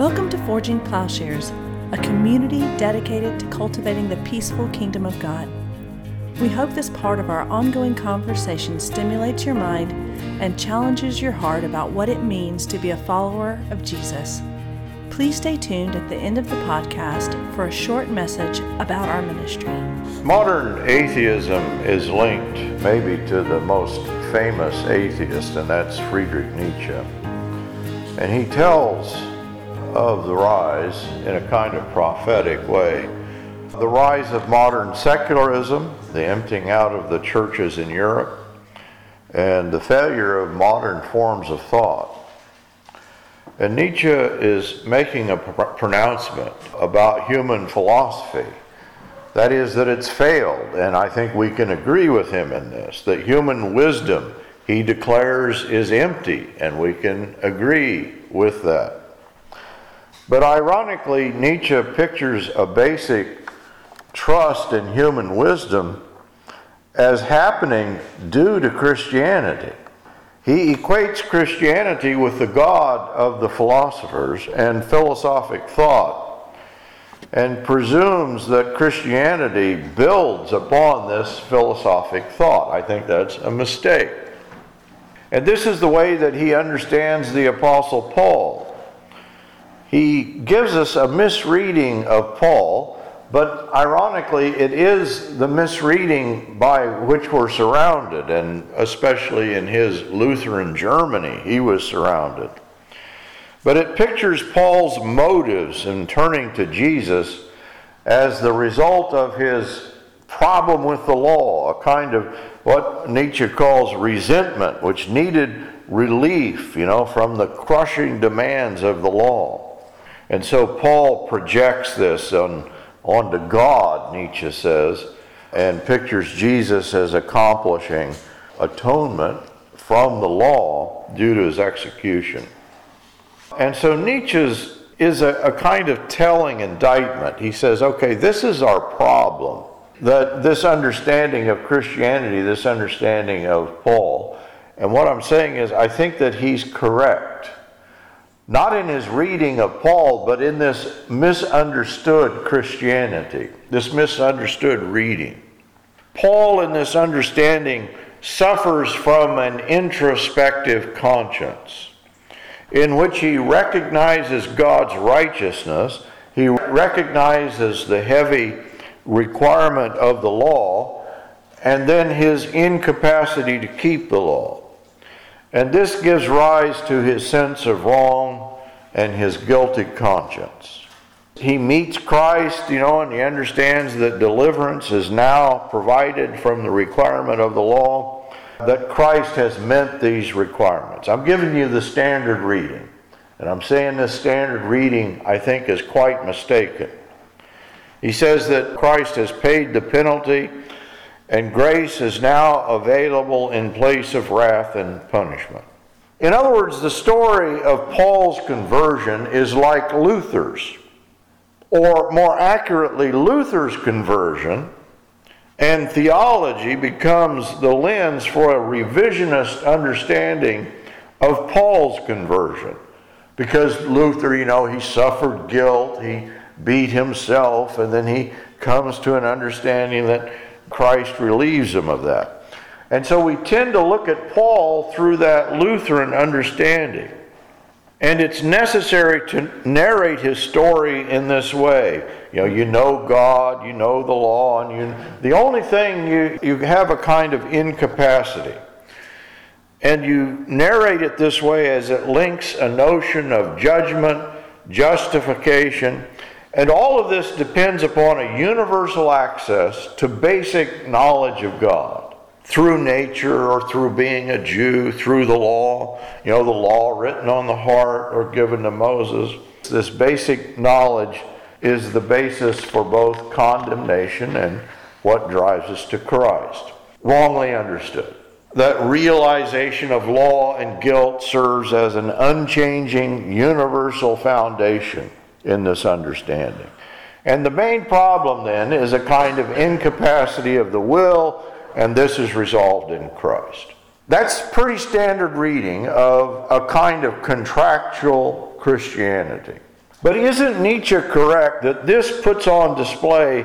Welcome to Forging Plowshares, a community dedicated to cultivating the peaceful kingdom of God. We hope this part of our ongoing conversation stimulates your mind and challenges your heart about what it means to be a follower of Jesus. Please stay tuned at the end of the podcast for a short message about our ministry. Modern atheism is linked maybe to the most famous atheist, and that's Friedrich Nietzsche. And he tells of the rise in a kind of prophetic way. The rise of modern secularism, the emptying out of the churches in Europe, and the failure of modern forms of thought. And Nietzsche is making a pr- pronouncement about human philosophy. That is, that it's failed, and I think we can agree with him in this, that human wisdom, he declares, is empty, and we can agree with that. But ironically, Nietzsche pictures a basic trust in human wisdom as happening due to Christianity. He equates Christianity with the God of the philosophers and philosophic thought and presumes that Christianity builds upon this philosophic thought. I think that's a mistake. And this is the way that he understands the Apostle Paul he gives us a misreading of Paul, but ironically, it is the misreading by which we're surrounded, and especially in his Lutheran Germany, he was surrounded. But it pictures Paul's motives in turning to Jesus as the result of his problem with the law, a kind of what Nietzsche calls resentment, which needed relief, you know, from the crushing demands of the law. And so Paul projects this on, onto God, Nietzsche says, and pictures Jesus as accomplishing atonement from the law due to his execution. And so Nietzsche's is a, a kind of telling indictment. He says, okay, this is our problem. That this understanding of Christianity, this understanding of Paul, and what I'm saying is, I think that he's correct not in his reading of Paul, but in this misunderstood Christianity, this misunderstood reading. Paul, in this understanding, suffers from an introspective conscience in which he recognizes God's righteousness, he recognizes the heavy requirement of the law, and then his incapacity to keep the law. And this gives rise to his sense of wrong and his guilty conscience. He meets Christ, you know, and he understands that deliverance is now provided from the requirement of the law, that Christ has met these requirements. I'm giving you the standard reading. And I'm saying this standard reading, I think, is quite mistaken. He says that Christ has paid the penalty and grace is now available in place of wrath and punishment. In other words, the story of Paul's conversion is like Luther's, or more accurately, Luther's conversion, and theology becomes the lens for a revisionist understanding of Paul's conversion. Because Luther, you know, he suffered guilt, he beat himself, and then he comes to an understanding that Christ relieves him of that. And so we tend to look at Paul through that Lutheran understanding. And it's necessary to narrate his story in this way. You know, you know God, you know the law, and you the only thing you, you have a kind of incapacity. And you narrate it this way as it links a notion of judgment, justification, and all of this depends upon a universal access to basic knowledge of God through nature or through being a Jew, through the law, you know, the law written on the heart or given to Moses. This basic knowledge is the basis for both condemnation and what drives us to Christ. Wrongly understood. That realization of law and guilt serves as an unchanging universal foundation in this understanding. And the main problem then is a kind of incapacity of the will, and this is resolved in Christ. That's pretty standard reading of a kind of contractual Christianity. But isn't Nietzsche correct that this puts on display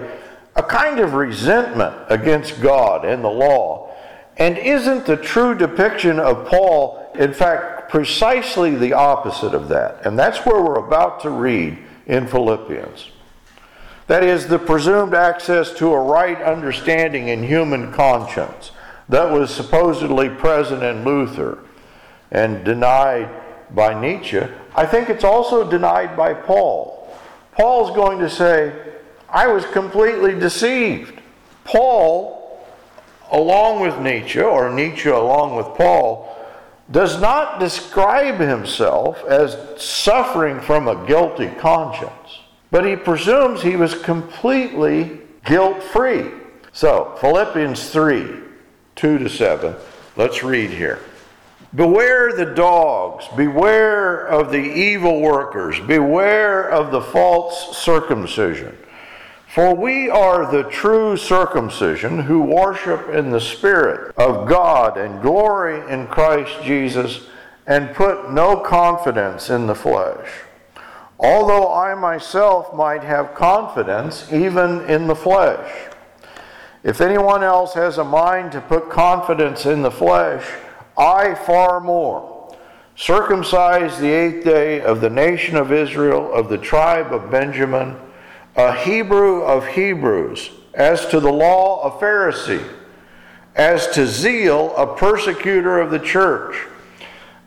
a kind of resentment against God and the law? And isn't the true depiction of Paul, in fact, precisely the opposite of that? And that's where we're about to read in Philippians. That is, the presumed access to a right understanding in human conscience that was supposedly present in Luther and denied by Nietzsche. I think it's also denied by Paul. Paul's going to say, I was completely deceived. Paul, along with Nietzsche, or Nietzsche along with Paul, does not describe himself as suffering from a guilty conscience, but he presumes he was completely guilt free. So, Philippians 3 2 to 7, let's read here. Beware the dogs, beware of the evil workers, beware of the false circumcision. For we are the true circumcision who worship in the Spirit of God and glory in Christ Jesus and put no confidence in the flesh. Although I myself might have confidence even in the flesh. If anyone else has a mind to put confidence in the flesh, I far more. Circumcised the eighth day of the nation of Israel, of the tribe of Benjamin a Hebrew of Hebrews, as to the law, a Pharisee, as to zeal, a persecutor of the church,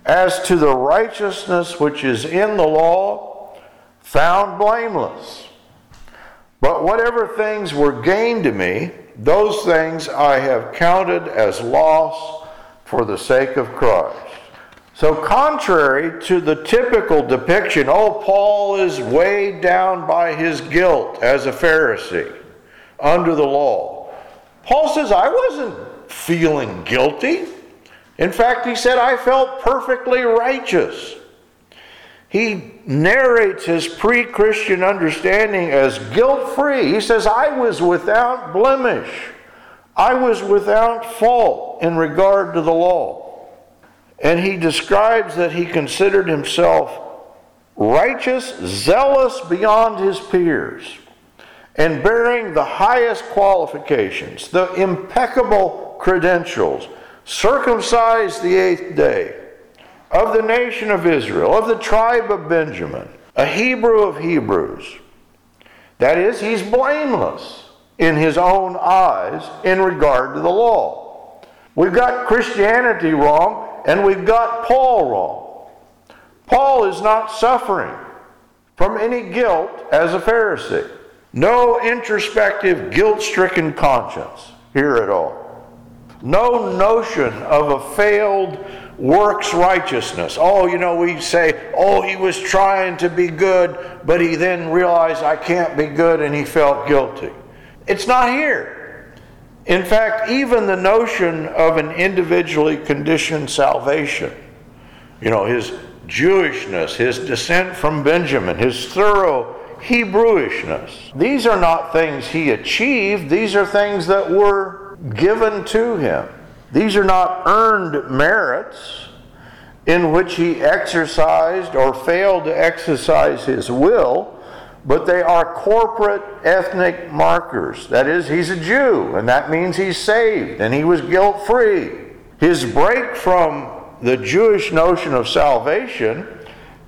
as to the righteousness which is in the law, found blameless. But whatever things were gained to me, those things I have counted as loss for the sake of Christ. So, contrary to the typical depiction, oh, Paul is weighed down by his guilt as a Pharisee under the law. Paul says, I wasn't feeling guilty. In fact, he said, I felt perfectly righteous. He narrates his pre Christian understanding as guilt free. He says, I was without blemish, I was without fault in regard to the law. And he describes that he considered himself righteous, zealous beyond his peers, and bearing the highest qualifications, the impeccable credentials, circumcised the eighth day, of the nation of Israel, of the tribe of Benjamin, a Hebrew of Hebrews. That is, he's blameless in his own eyes in regard to the law. We've got Christianity wrong and we've got Paul wrong. Paul is not suffering from any guilt as a Pharisee. No introspective, guilt stricken conscience here at all. No notion of a failed works righteousness. Oh, you know, we say, oh, he was trying to be good, but he then realized I can't be good and he felt guilty. It's not here. In fact, even the notion of an individually conditioned salvation, you know, his Jewishness, his descent from Benjamin, his thorough Hebrewishness, these are not things he achieved, these are things that were given to him. These are not earned merits in which he exercised or failed to exercise his will but they are corporate ethnic markers. That is, he's a Jew, and that means he's saved, and he was guilt free. His break from the Jewish notion of salvation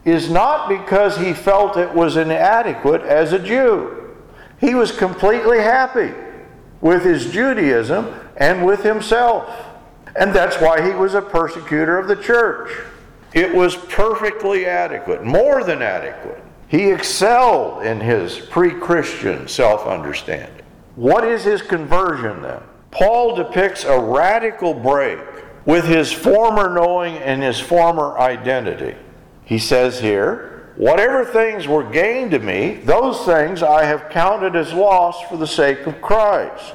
is not because he felt it was inadequate as a Jew. He was completely happy with his Judaism and with himself. And that's why he was a persecutor of the church. It was perfectly adequate, more than adequate. He excelled in his pre Christian self understanding. What is his conversion then? Paul depicts a radical break with his former knowing and his former identity. He says here, Whatever things were gained to me, those things I have counted as loss for the sake of Christ.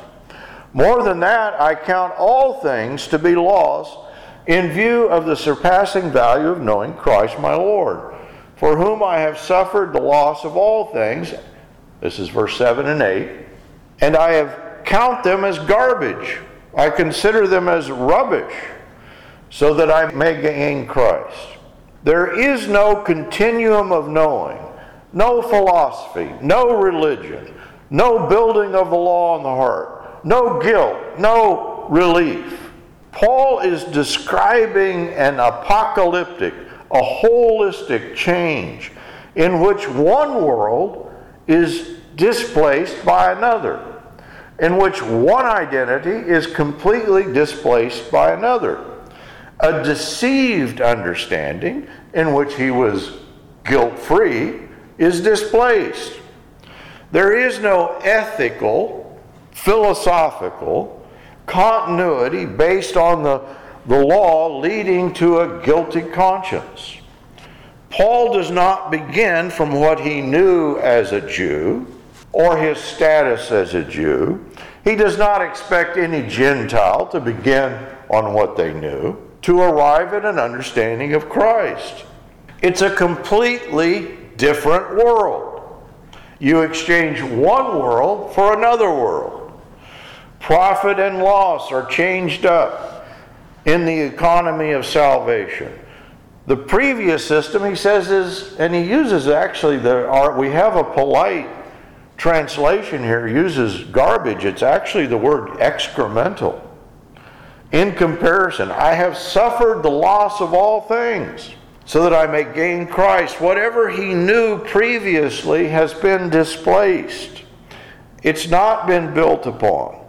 More than that, I count all things to be lost in view of the surpassing value of knowing Christ my Lord for whom I have suffered the loss of all things. This is verse 7 and 8. And I have count them as garbage. I consider them as rubbish, so that I may gain Christ. There is no continuum of knowing no philosophy, no religion, no building of the law in the heart, no guilt, no relief. Paul is describing an apocalyptic, a holistic change in which one world is displaced by another in which one identity is completely displaced by another. A deceived understanding in which he was guilt free is displaced. There is no ethical, philosophical continuity based on the, the law leading to a guilty conscience. Paul does not begin from what he knew as a Jew or his status as a Jew. He does not expect any Gentile to begin on what they knew to arrive at an understanding of Christ. It's a completely different world. You exchange one world for another world. Profit and loss are changed up in the economy of salvation. The previous system, he says, is, and he uses actually the, art, we have a polite translation here uses garbage. It's actually the word excremental. In comparison, I have suffered the loss of all things so that I may gain Christ. Whatever he knew previously has been displaced, it's not been built upon.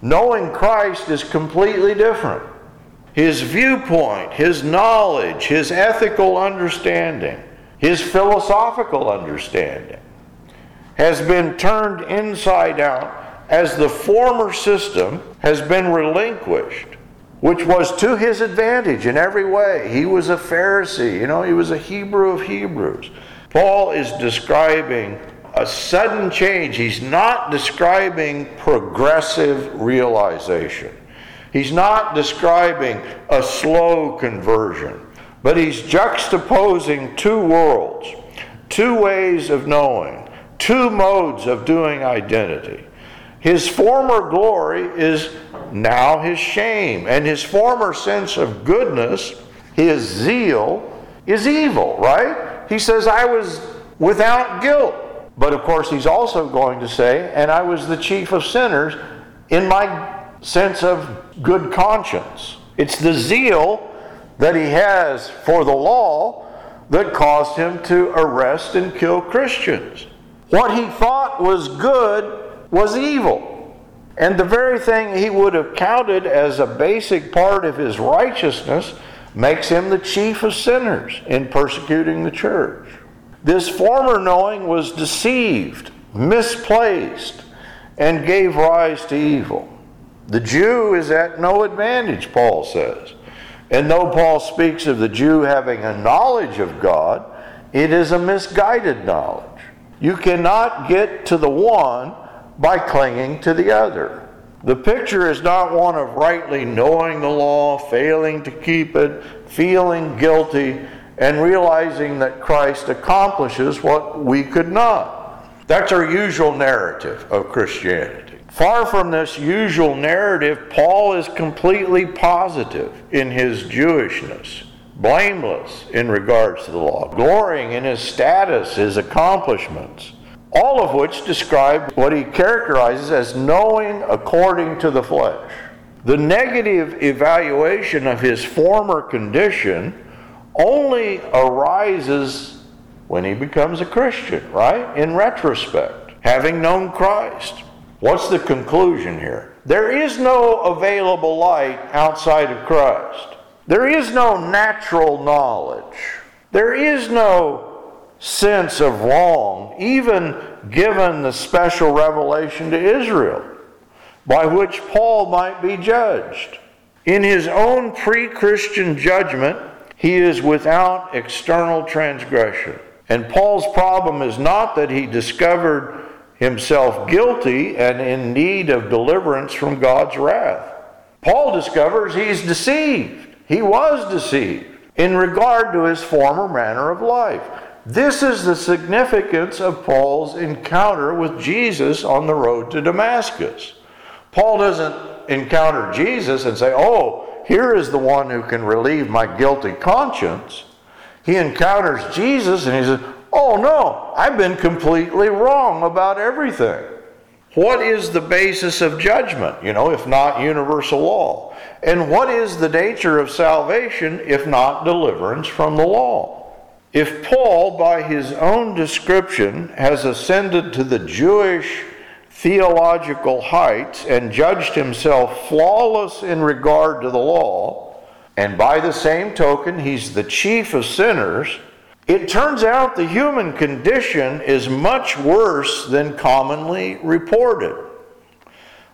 Knowing Christ is completely different. His viewpoint, his knowledge, his ethical understanding, his philosophical understanding has been turned inside out as the former system has been relinquished, which was to his advantage in every way. He was a Pharisee, you know, he was a Hebrew of Hebrews. Paul is describing a sudden change. He's not describing progressive realization. He's not describing a slow conversion, but he's juxtaposing two worlds, two ways of knowing two modes of doing identity. His former glory is now his shame, and his former sense of goodness, his zeal, is evil, right? He says, I was without guilt. But of course, he's also going to say, and I was the chief of sinners in my sense of good conscience. It's the zeal that he has for the law that caused him to arrest and kill Christians. What he thought was good was evil. And the very thing he would have counted as a basic part of his righteousness makes him the chief of sinners in persecuting the church. This former knowing was deceived, misplaced, and gave rise to evil. The Jew is at no advantage, Paul says. And though Paul speaks of the Jew having a knowledge of God, it is a misguided knowledge. You cannot get to the one by clinging to the other. The picture is not one of rightly knowing the law, failing to keep it, feeling guilty, and realizing that Christ accomplishes what we could not. That's our usual narrative of Christianity. Far from this usual narrative, Paul is completely positive in his Jewishness blameless in regards to the law, glorying in his status, his accomplishments, all of which describe what he characterizes as knowing according to the flesh. The negative evaluation of his former condition only arises when he becomes a Christian, right? In retrospect, having known Christ. What's the conclusion here? There is no available light outside of Christ. There is no natural knowledge. There is no sense of wrong, even given the special revelation to Israel, by which Paul might be judged. In his own pre Christian judgment, he is without external transgression. And Paul's problem is not that he discovered himself guilty and in need of deliverance from God's wrath. Paul discovers he's deceived. He was deceived in regard to his former manner of life. This is the significance of Paul's encounter with Jesus on the road to Damascus. Paul doesn't encounter Jesus and say, Oh, here is the one who can relieve my guilty conscience. He encounters Jesus and he says, Oh no, I've been completely wrong about everything. What is the basis of judgment, you know, if not universal law? And what is the nature of salvation if not deliverance from the law? If Paul, by his own description, has ascended to the Jewish theological heights and judged himself flawless in regard to the law, and by the same token, he's the chief of sinners, it turns out the human condition is much worse than commonly reported.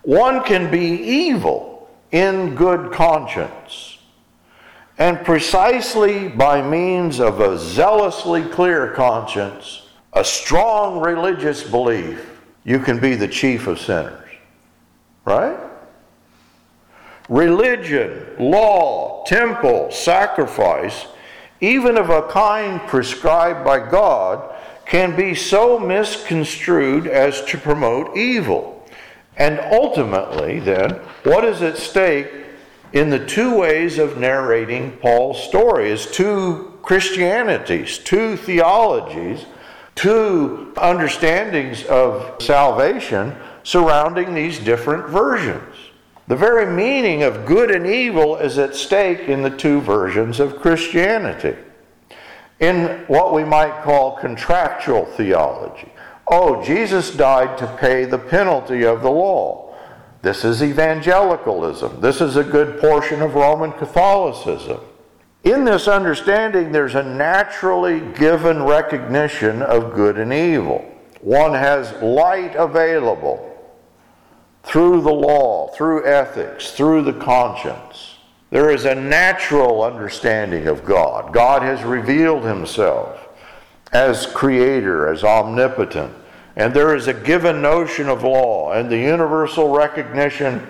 One can be evil in good conscience and precisely by means of a zealously clear conscience, a strong religious belief, you can be the chief of sinners. Right? Religion, law, temple, sacrifice, even of a kind prescribed by God, can be so misconstrued as to promote evil. And ultimately, then, what is at stake in the two ways of narrating Paul's story is two Christianities, two theologies, two understandings of salvation surrounding these different versions. The very meaning of good and evil is at stake in the two versions of Christianity. In what we might call contractual theology. Oh, Jesus died to pay the penalty of the law. This is evangelicalism. This is a good portion of Roman Catholicism. In this understanding, there's a naturally given recognition of good and evil. One has light available through the law, through ethics, through the conscience. There is a natural understanding of God. God has revealed himself as creator, as omnipotent, and there is a given notion of law and the universal recognition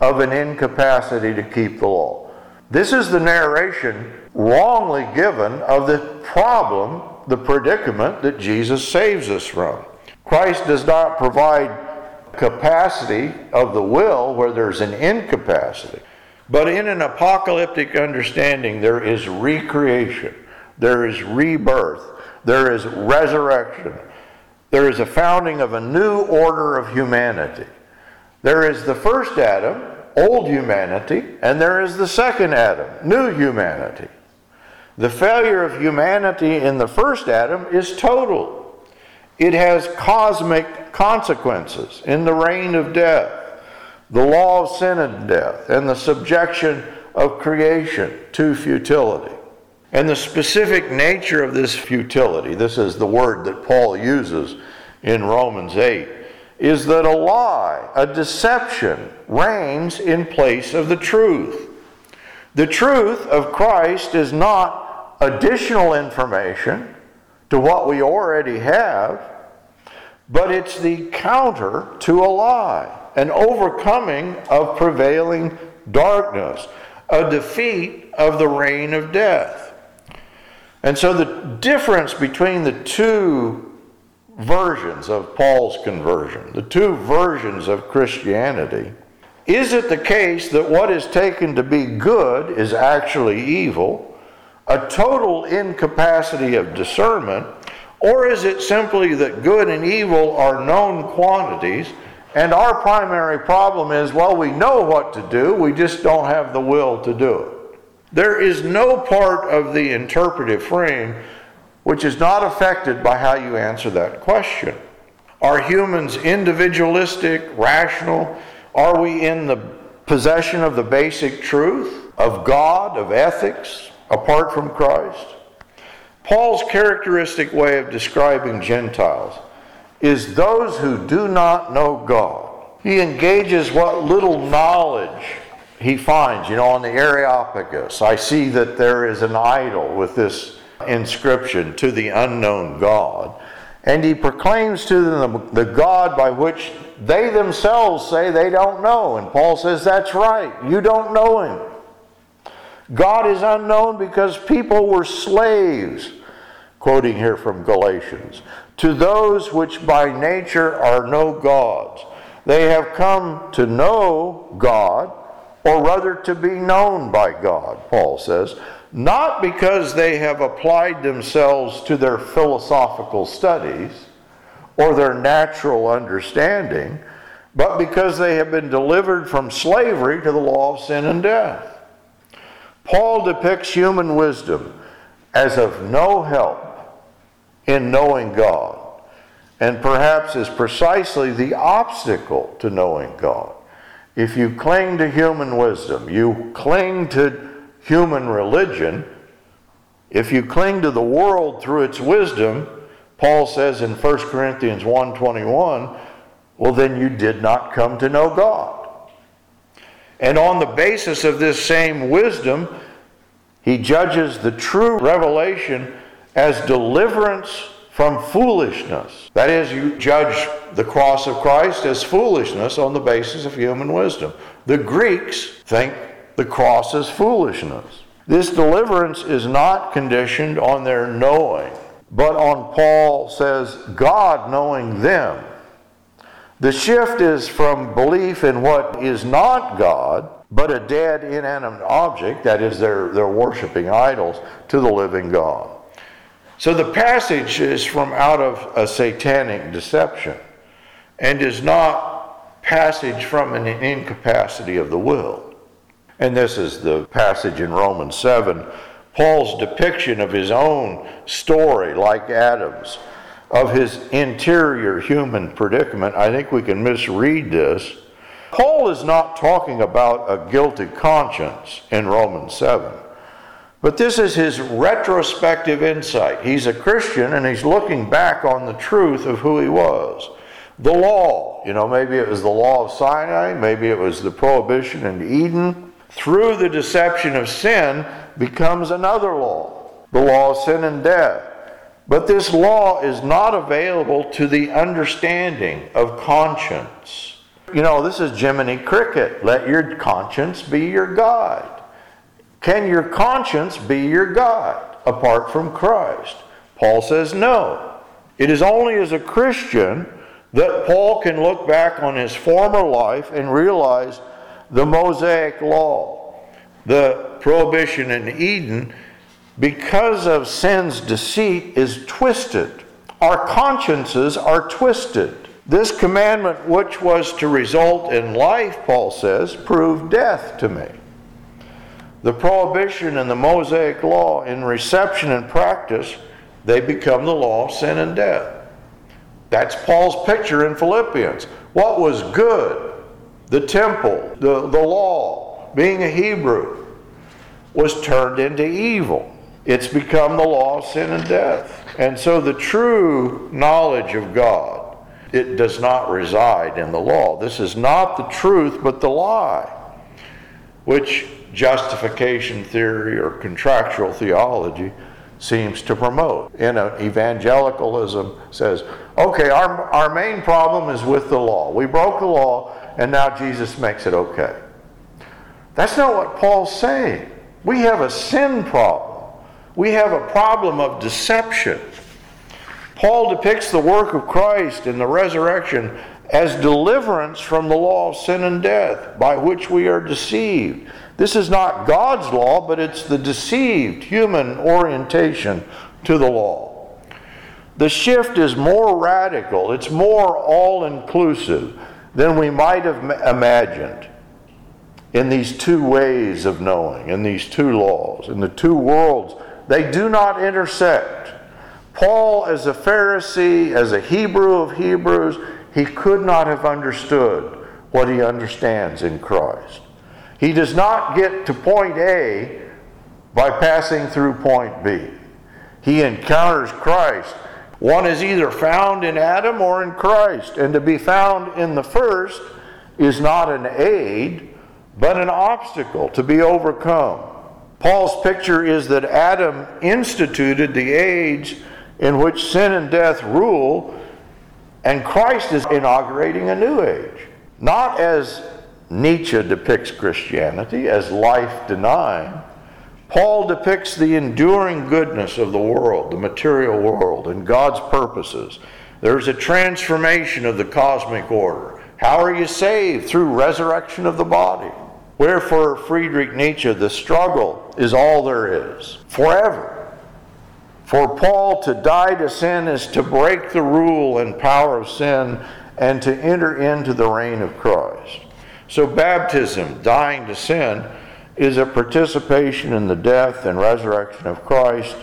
of an incapacity to keep the law. This is the narration wrongly given of the problem, the predicament that Jesus saves us from. Christ does not provide capacity of the will where there's an incapacity. But in an apocalyptic understanding, there is recreation, there is rebirth, there is resurrection, there is a founding of a new order of humanity. There is the first Adam, old humanity, and there is the second Adam, new humanity. The failure of humanity in the first Adam is total. It has cosmic consequences in the reign of death, the law of sin and death, and the subjection of creation to futility. And the specific nature of this futility, this is the word that Paul uses in Romans 8, is that a lie, a deception, reigns in place of the truth. The truth of Christ is not additional information to what we already have, but it's the counter to a lie, an overcoming of prevailing darkness, a defeat of the reign of death. And so the difference between the two versions of Paul's conversion, the two versions of Christianity, is it the case that what is taken to be good is actually evil, a total incapacity of discernment, or is it simply that good and evil are known quantities and our primary problem is, well, we know what to do, we just don't have the will to do it? There is no part of the interpretive frame which is not affected by how you answer that question. Are humans individualistic, rational? Are we in the possession of the basic truth of God, of ethics, apart from Christ? Paul's characteristic way of describing Gentiles is those who do not know God. He engages what little knowledge he finds. You know, on the Areopagus, I see that there is an idol with this inscription to the unknown God. And he proclaims to them the God by which they themselves say they don't know. And Paul says, That's right, you don't know him. God is unknown because people were slaves, quoting here from Galatians, to those which by nature are no gods. They have come to know God, or rather to be known by God, Paul says, not because they have applied themselves to their philosophical studies or their natural understanding, but because they have been delivered from slavery to the law of sin and death. Paul depicts human wisdom as of no help in knowing God, and perhaps is precisely the obstacle to knowing God. If you cling to human wisdom, you cling to human religion, if you cling to the world through its wisdom, Paul says in 1 Corinthians 1:21, well then you did not come to know God. And on the basis of this same wisdom, he judges the true revelation as deliverance from foolishness. That is, you judge the cross of Christ as foolishness on the basis of human wisdom. The Greeks think the cross is foolishness. This deliverance is not conditioned on their knowing, but on Paul says God knowing them. The shift is from belief in what is not God, but a dead inanimate object, that is, they're, they're worshiping idols, to the living God. So the passage is from out of a satanic deception and is not passage from an incapacity of the will. And this is the passage in Romans 7, Paul's depiction of his own story, like Adam's, of his interior human predicament. I think we can misread this. Paul is not talking about a guilty conscience in Romans 7. But this is his retrospective insight. He's a Christian and he's looking back on the truth of who he was. The law, you know, maybe it was the law of Sinai, maybe it was the prohibition in Eden. Through the deception of sin becomes another law, the law of sin and death. But this law is not available to the understanding of conscience. You know, this is Jiminy Cricket. Let your conscience be your guide. Can your conscience be your guide apart from Christ? Paul says no. It is only as a Christian that Paul can look back on his former life and realize the Mosaic law, the prohibition in Eden, because of sin's deceit, is twisted. Our consciences are twisted. This commandment, which was to result in life, Paul says, proved death to me. The prohibition and the Mosaic law in reception and practice, they become the law of sin and death. That's Paul's picture in Philippians. What was good, the temple, the, the law, being a Hebrew, was turned into evil. It's become the law of sin and death. And so the true knowledge of God, it does not reside in the law. This is not the truth, but the lie, which justification theory or contractual theology seems to promote. In an evangelicalism says, okay, our, our main problem is with the law. We broke the law, and now Jesus makes it okay. That's not what Paul's saying. We have a sin problem. We have a problem of deception. Paul depicts the work of Christ in the resurrection as deliverance from the law of sin and death, by which we are deceived. This is not God's law, but it's the deceived human orientation to the law. The shift is more radical, it's more all inclusive than we might have imagined in these two ways of knowing, in these two laws, in the two worlds. They do not intersect. Paul, as a Pharisee, as a Hebrew of Hebrews, he could not have understood what he understands in Christ. He does not get to point A by passing through point B. He encounters Christ. One is either found in Adam or in Christ, and to be found in the first is not an aid, but an obstacle to be overcome. Paul's picture is that Adam instituted the age in which sin and death rule and Christ is inaugurating a new age. Not as Nietzsche depicts Christianity, as life denying. Paul depicts the enduring goodness of the world, the material world, and God's purposes. There's a transformation of the cosmic order. How are you saved? Through resurrection of the body. Where for Friedrich Nietzsche, the struggle is all there is, forever. For Paul, to die to sin is to break the rule and power of sin and to enter into the reign of Christ. So, baptism, dying to sin, is a participation in the death and resurrection of Christ,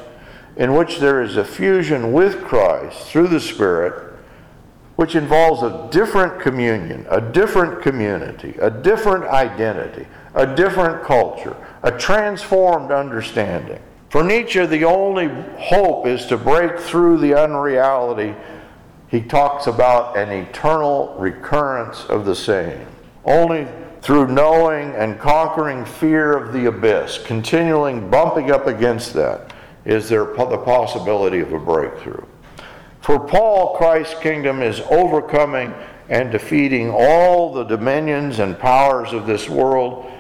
in which there is a fusion with Christ through the Spirit, which involves a different communion, a different community, a different identity, a different culture, a transformed understanding. For Nietzsche, the only hope is to break through the unreality. He talks about an eternal recurrence of the same. Only through knowing and conquering fear of the abyss, continually bumping up against that, is there the possibility of a breakthrough. For Paul, Christ's kingdom is overcoming and defeating all the dominions and powers of this world.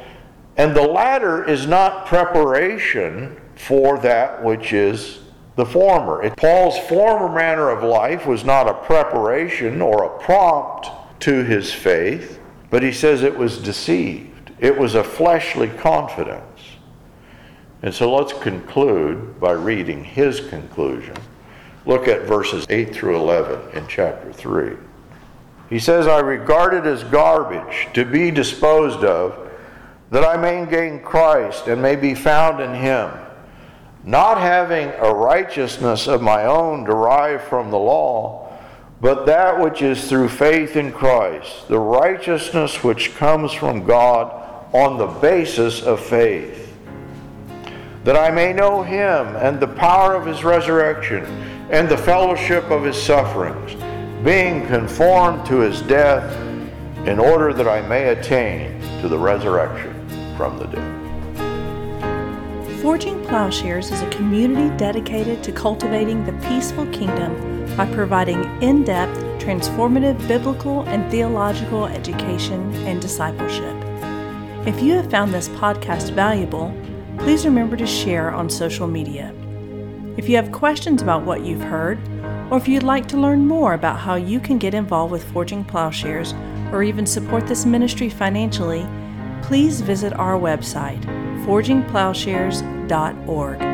And the latter is not preparation for that which is the former. Paul's former manner of life was not a preparation or a prompt to his faith, but he says it was deceived. It was a fleshly confidence. And so let's conclude by reading his conclusion. Look at verses 8 through 11 in chapter 3. He says, I regard it as garbage to be disposed of, that I may gain Christ and may be found in him not having a righteousness of my own derived from the law, but that which is through faith in Christ, the righteousness which comes from God on the basis of faith, that I may know him and the power of his resurrection and the fellowship of his sufferings, being conformed to his death, in order that I may attain to the resurrection from the dead. Forging Plowshares is a community dedicated to cultivating the peaceful kingdom by providing in depth, transformative biblical and theological education and discipleship. If you have found this podcast valuable, please remember to share on social media. If you have questions about what you've heard, or if you'd like to learn more about how you can get involved with Forging Plowshares or even support this ministry financially, please visit our website, forgingplowshares.org.